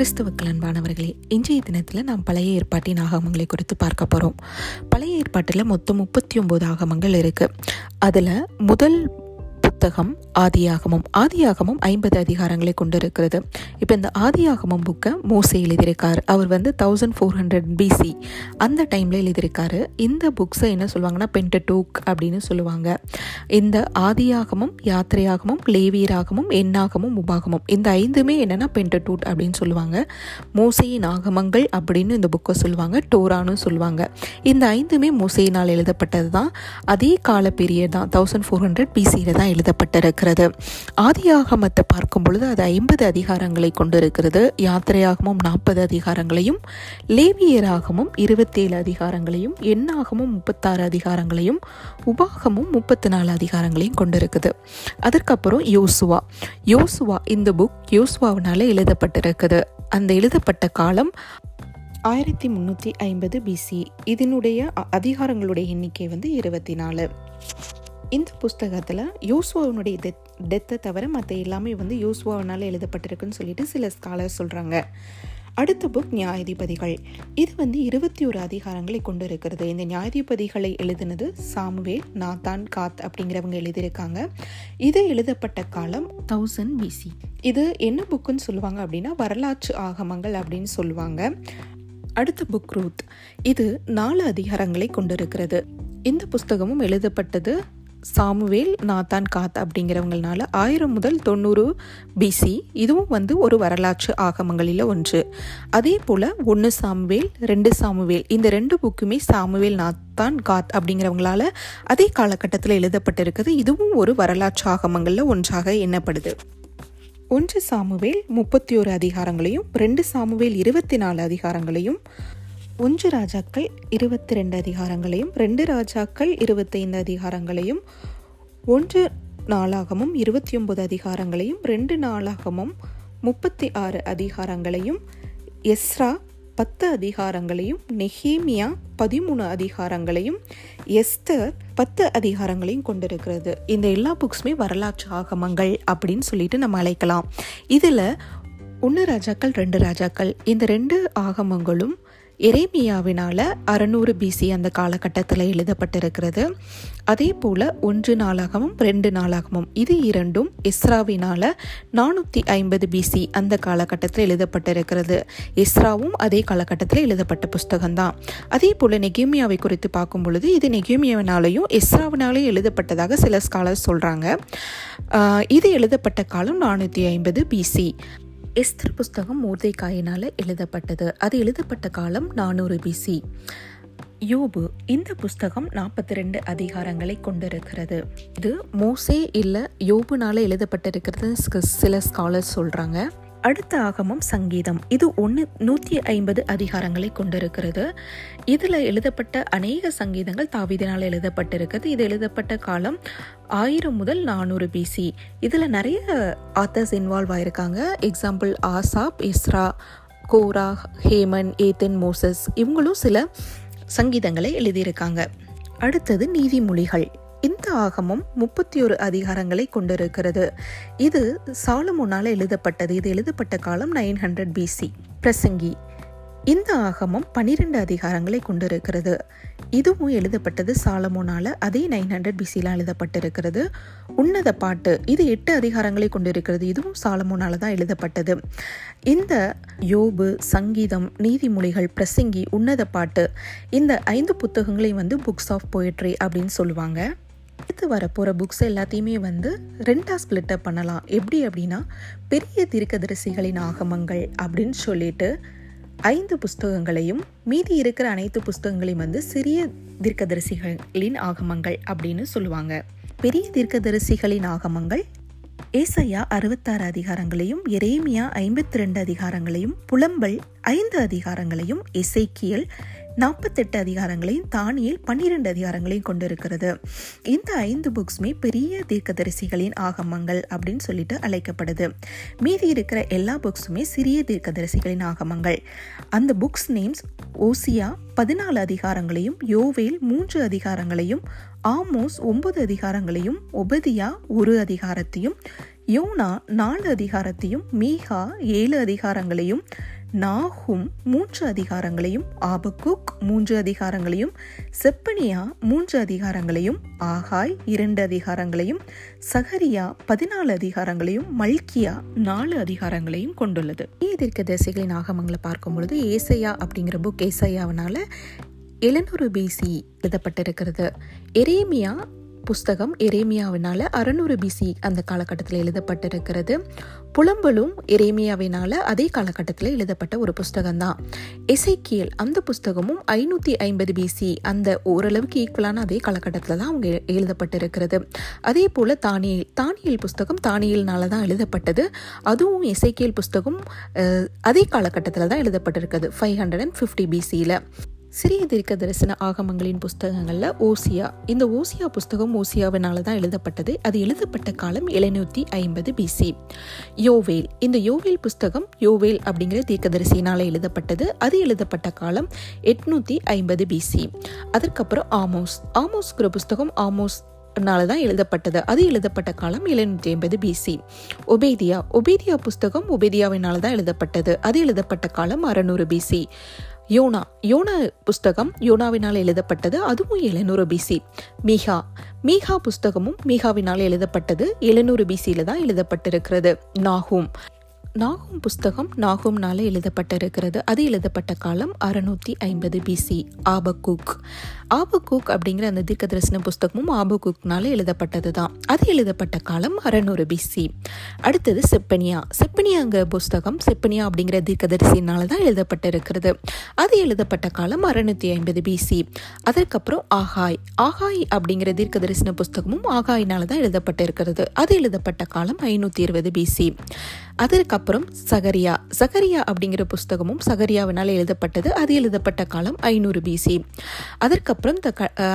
கிறிஸ்துவுக்கள் அன்பானவர்களே இன்றைய தினத்தில் நாம் பழைய ஏற்பாட்டின் ஆகமங்களை குறித்து பார்க்க போகிறோம் பழைய ஏற்பாட்டில் மொத்தம் முப்பத்தி ஒம்பது ஆகமங்கள் இருக்குது அதில் முதல் புத்தகம் ஆதியாகமம் ஆதியாகமம் ஐம்பது அதிகாரங்களை கொண்டிருக்கிறது. இப்போ இந்த ஆதியாகமம் புக்கை மோசை எழுதியிருக்கார். அவர் வந்து தௌசண்ட் ஃபோர் ஹண்ட்ரட் பிசி அந்த டைமில் எழுதியிருக்காரு. இந்த புக்ஸை என்ன சொல்லுவாங்கன்னா பென்டடூக் அப்படின்னு சொல்லுவாங்க. இந்த ஆதியாகமும் யாத்திரையாகமும் லேவியராகமும் எண்ணாகமும் உபாகமும். இந்த ஐந்துமே என்னென்னா பென்டடூட் அப்படின்னு சொல்லுவாங்க. மோசையின் ஆகமங்கள் அப்படின்னு இந்த புக்கை சொல்லுவாங்க. டோரான்னு சொல்லுவாங்க. இந்த ஐந்துமே மோசையினால் எழுதப்பட்டது தான் அதே கால பீரியட் தான் தௌசண்ட் ஃபோர் ஹண்ட்ரட் பிசியில் தான் எழுதப்பட்டிருக்கிறது ஆதியாகமத்தை பார்க்கும் பொழுது அது ஐம்பது அதிகாரங்களை கொண்டிருக்கிறது. யாத்திரையாகமும் நாற்பது அதிகாரங்களையும் லேவியராகமும் இருபத்தேழு அதிகாரங்களையும் எண்ணாகமும் முப்பத்தாறு அதிகாரங்களையும் உபாகமும் முப்பத்தி நாலு அதிகாரங்களையும் கொண்டிருக்குது. அதற்கப்புறம் யோசுவா. யோசுவா இந்த புக் யோசுவாவினால எழுதப்பட்டிருக்குது. அந்த எழுதப்பட்ட காலம் ஆயிரத்தி முந்நூற்றி ஐம்பது பிசி இதனுடைய அ- அதிகாரங்களுடைய எண்ணிக்கை வந்து இருபத்தி நாலு இந்த புஸ்தகத்தில் யோசுவாவினுடைய டெத் டெத்தை தவிர மற்ற எல்லாமே வந்து யூஸ்வாவினால் எழுதப்பட்டிருக்குன்னு சொல்லிட்டு சில ஸ்காலர் சொல்கிறாங்க அடுத்த புக் நியாயாதிபதிகள் இது வந்து இருபத்தி ஒரு அதிகாரங்களை கொண்டு இருக்கிறது இந்த நியாயாதிபதிகளை எழுதினது சாமுவேல் நாத்தான் காத் அப்படிங்கிறவங்க எழுதியிருக்காங்க. இது எழுதப்பட்ட காலம் தௌசண்ட் பிசி இது என்ன புக்குன்னு சொல்லுவாங்க அப்படின்னா வரலாற்று ஆகமங்கள் அப்படின்னு சொல்லுவாங்க. அடுத்த புக் ரூத். இது நாலு அதிகாரங்களை கொண்டிருக்கிறது. இந்த புஸ்தகமும் எழுதப்பட்டது சாமுவேல் நாத்தான் காத் அப்படிங்கிறவங்களால ஆயிரம் முதல் தொண்ணூறு பிசி இதுவும் வந்து ஒரு வரலாற்று ஆகமங்களில் ஒன்று. அதே போல் ஒன்று சாமுவேல் ரெண்டு சாமுவேல். இந்த ரெண்டு புக்குமே சாமுவேல் நாத்தான் காத் அப்படிங்கிறவங்களால அதே காலகட்டத்தில் எழுதப்பட்டிருக்குது. இதுவும் ஒரு வரலாற்று ஆகமங்களில் ஒன்றாக எண்ணப்படுது. ஒன்று சாமுவேல் முப்பத்தி ஒரு அதிகாரங்களையும் ரெண்டு சாமுவேல் இருபத்தி நாலு அதிகாரங்களையும் ஒன்று ராஜாக்கள் இருபத்தி ரெண்டு அதிகாரங்களையும் ரெண்டு ராஜாக்கள் இருபத்தைந்து அதிகாரங்களையும் ஒன்று நாளாகமும் இருபத்தி ஒன்பது அதிகாரங்களையும் ரெண்டு நாளாகமும் முப்பத்தி ஆறு அதிகாரங்களையும் எஸ்ரா பத்து அதிகாரங்களையும் நெஹேமியா பதிமூணு அதிகாரங்களையும் எஸ்தர் பத்து அதிகாரங்களையும் கொண்டிருக்கிறது. இந்த எல்லா புக்ஸுமே வரலாற்று ஆகமங்கள் அப்படின்னு சொல்லிட்டு நம்ம அழைக்கலாம். இதில் ஒன்று ராஜாக்கள் ரெண்டு ராஜாக்கள் இந்த ரெண்டு ஆகமங்களும் எரேமியாவினால் அறநூறு பிசி அந்த காலகட்டத்தில் எழுதப்பட்டிருக்கிறது. அதே போல் ஒன்று நாளாகமும் ரெண்டு நாளாகமும் இது இரண்டும் இஸ்ராவினால் நானூற்றி ஐம்பது பிசி அந்த காலகட்டத்தில் எழுதப்பட்டிருக்கிறது. இஸ்ராவும் அதே காலகட்டத்தில் எழுதப்பட்ட புஸ்தகம்தான். அதே போல் நெகேமியாவை குறித்து பார்க்கும் பொழுது இது நெகேமியாவினாலேயும் இஸ்ராவினாலையும் எழுதப்பட்டதாக சில ஸ்காலர்ஸ் சொல்கிறாங்க இது எழுதப்பட்ட காலம் நானூற்றி ஐம்பது பிசி எஸ்தர் புஸ்தகம் மூர்தைக்காயினால் எழுதப்பட்டது. அது எழுதப்பட்ட காலம் நானூறு பிசி யோபு இந்த புஸ்தகம் நாற்பத்தி ரெண்டு அதிகாரங்களை கொண்டிருக்கிறது. இது மோசே இல்லை யோபுனால எழுதப்பட்டிருக்கிறது சில ஸ்காலர்ஸ் சொல்கிறாங்க அடுத்த ஆகமம் சங்கீதம். இது ஒன்று நூற்றி ஐம்பது அதிகாரங்களை கொண்டிருக்கிறது. இதில் எழுதப்பட்ட அநேக சங்கீதங்கள் தாவிதனால் எழுதப்பட்டிருக்கிறது. இது எழுதப்பட்ட காலம் ஆயிரம் முதல் நானூறு பிசி இதில் நிறைய ஆத்தர்ஸ் இன்வால்வ் ஆயிருக்காங்க. Example Asaph Ezra Korah Heman Ethan Moses. இவங்களும் சில சங்கீதங்களை எழுதியிருக்காங்க. அடுத்தது நீதிமொழிகள். இந்த ஆகமம் முப்பத்தி ஒரு அதிகாரங்களை கொண்டிருக்கிறது. இது சாலமோனால் எழுதப்பட்டது. இது எழுதப்பட்ட காலம் நைன் ஹண்ட்ரட் பிசி பிரசங்கி இந்த ஆகமம் பன்னிரெண்டு அதிகாரங்களை கொண்டிருக்கிறது. இதுவும் எழுதப்பட்டது சாலமோனால. அதே நைன் ஹண்ட்ரட் பிசிலாம் எழுதப்பட்டிருக்கிறது. உன்னத பாட்டு இது எட்டு அதிகாரங்களை கொண்டிருக்கிறது. இதுவும் சாலமோனால தான் எழுதப்பட்டது. இந்த யோபு சங்கீதம் நீதிமொழிகள் பிரசங்கி உன்னத பாட்டு இந்த ஐந்து புத்தகங்களையும் வந்து புக்ஸ் ஆஃப் போயட்ரி அப்படின்னு சொல்லுவாங்க. அடுத்து வரப்போகிற புக்ஸ் எல்லாத்தையுமே வந்து ரெண்டாக ஸ்பிளிட்டப் பண்ணலாம். எப்படி அப்படின்னா பெரிய தீர்க்கதரிசிகளின் ஆகமங்கள் அப்படின்னு சொல்லிட்டு ஐந்து புஸ்தகங்களையும் மீதி இருக்கிற அனைத்து புஸ்தகங்களையும் வந்து சிறிய தீர்க்கதரிசிகளின் ஆகமங்கள் அப்படின்னு சொல்லுவாங்க. பெரிய தீர்க்கதரிசிகளின் ஆகமங்கள் ஏசையா அறுபத்தாறு அதிகாரங்களையும் எரேமியா ஐம்பத்தி ரெண்டு அதிகாரங்களையும் புலம்பல் ஐந்து அதிகாரங்களையும் இசைக்கியல் நாற்பத்தெட்டு அதிகாரங்களையும் தானியில் பன்னிரெண்டு அதிகாரங்களையும் கொண்டிருக்கிறது. இந்த ஐந்து புக்ஸுமே பெரிய தீர்க்கதரிசிகளின் ஆகமங்கள் அப்படின்னு சொல்லிட்டு அழைக்கப்படுது. மீதி இருக்கிற எல்லா புக்ஸுமே சிறிய தீர்க்கதரிசிகளின் ஆகமங்கள். அந்த புக்ஸ் நேம்ஸ் ஓசியா பதினாலு அதிகாரங்களையும் யோவேல் மூன்று அதிகாரங்களையும் ஆமோஸ் ஒன்பது அதிகாரங்களையும் ஒபதியா ஒரு அதிகாரத்தையும் யோனா நாலு அதிகாரத்தையும் மீகா ஏழு அதிகாரங்களையும் நாகும் மூன்று அதிகாரங்களையும் ஆபக்குக் மூன்று அதிகாரங்களையும் செப்பனியா மூன்று அதிகாரங்களையும் ஆகாய் இரண்டு அதிகாரங்களையும் சகரியா பதினாலு அதிகாரங்களையும் மல்கியா நாலு அதிகாரங்களையும் கொண்டுள்ளது. எதிர்க்க திசைகளின் ஆகமங்களை பார்க்கும் பொழுது ஏசையா அப்படிங்கிற புக் ஏசையாவனால எழுநூறு பிசி எழுதப்பட்டிருக்கிறது. எரேமியா புஸ்தகம் எரேமியாவினால அறநூறு பிசி அந்த காலகட்டத்தில் எழுதப்பட்டிருக்கிறது. புலம்பலும் எரேமியாவினால அதே காலகட்டத்தில் எழுதப்பட்ட ஒரு புஸ்தகம் தான் எசைக்கியல் அந்த புஸ்தகமும் ஐநூற்றி ஐம்பது பிசி அந்த ஓரளவுக்கு ஈக்குவலான அதே காலகட்டத்தில் தான் அவங்க எழுதப்பட்டிருக்கிறது. அதே போல் தானியல் தானியல் புஸ்தகம் தானியல்னால தான் எழுதப்பட்டது. அதுவும் எசைக்கியல் புஸ்தகம் அதே காலகட்டத்தில் தான் எழுதப்பட்டிருக்கிறது ஃபைவ் ஹண்ட்ரட் அண்ட் ஃபிஃப்டி பிசியில் சிறிய தீர்க்க தரிசன ஆகமங்களின் புஸ்தகங்களில் ஓசியா. இந்த ஓசியா புஸ்தகம் ஓசியாவினால தான் எழுதப்பட்டது. அது எழுதப்பட்ட காலம் எழுநூற்றி ஐம்பது பிசி யோவேல். இந்த யோவேல் புஸ்தகம் யோவேல் அப்படிங்கிற தீர்க்கதரிசியினால் எழுதப்பட்டது. அது எழுதப்பட்ட காலம் எட்நூற்றி ஐம்பது பிசி அதற்கப்புறம் ஆமோஸ். ஆமோஸ்கிற புஸ்தகம் ஆமோஸ் தான் எழுதப்பட்டது. அது எழுதப்பட்ட காலம் எழுநூற்றி ஐம்பது பிசி ஒபேதியா. ஒபேதியா புஸ்தகம் ஒபேதியாவினால் தான் எழுதப்பட்டது. அது எழுதப்பட்ட காலம் அறநூறு பிசி யோனா. யோனா புஸ்தகம் யோனாவினால் எழுதப்பட்டது அதுவும் எழுநூறு பிசி மீகா. மீகா புஸ்தகமும் மீகாவினால் எழுதப்பட்டது எழுநூறு பிசியில தான் எழுதப்பட்டிருக்கிறது. நாகும். நாகும் புஸ்தகம் நாகும்னால எழுதப்பட்டிருக்கிறது. அது எழுதப்பட்ட காலம் அறுநூத்தி ஐம்பது பிசி ஆபகுக் ஆபகுக் அப்படிங்கிற அந்த தீர்க்க தரிசன புஸ்தகமும் ஆபகுக்னால எழுதப்பட்டது தான் அது எழுதப்பட்ட காலம் அறநூறு பிசி அடுத்தது செப்பனியா. செப்பனியாங்க புஸ்தகம் செப்பனியா அப்படிங்கிற தீர்க்கதரிசினால தான் எழுதப்பட்டிருக்கிறது. அது எழுதப்பட்ட காலம் அறுநூத்தி ஐம்பது பிசி அதற்கப்புறம் ஆகாய். ஆகாய் அப்படிங்கிற தீர்க்க தரிசன புஸ்தகமும் ஆகாயினால தான் எழுதப்பட்டிருக்கிறது. அது எழுதப்பட்ட காலம் ஐநூற்றி இருபது பிசி அதற்கப்புறம் சகரியா. சகரியா அப்படிங்கிற புஸ்தகமும் சகரியாவினால் எழுதப்பட்டது. அது எழுதப்பட்ட காலம் ஐநூறு பிசி அதற்கப்புறம்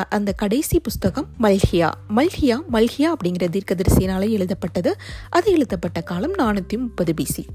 அந்த கடைசி புஸ்தகம் மல்ஹியா. மல்ஹியா மல்ஹியா அப்படிங்கிற தீர்க்கதரிசியினால எழுதப்பட்டது. அது எழுதப்பட்ட காலம் நானூற்றி முப்பது பிசி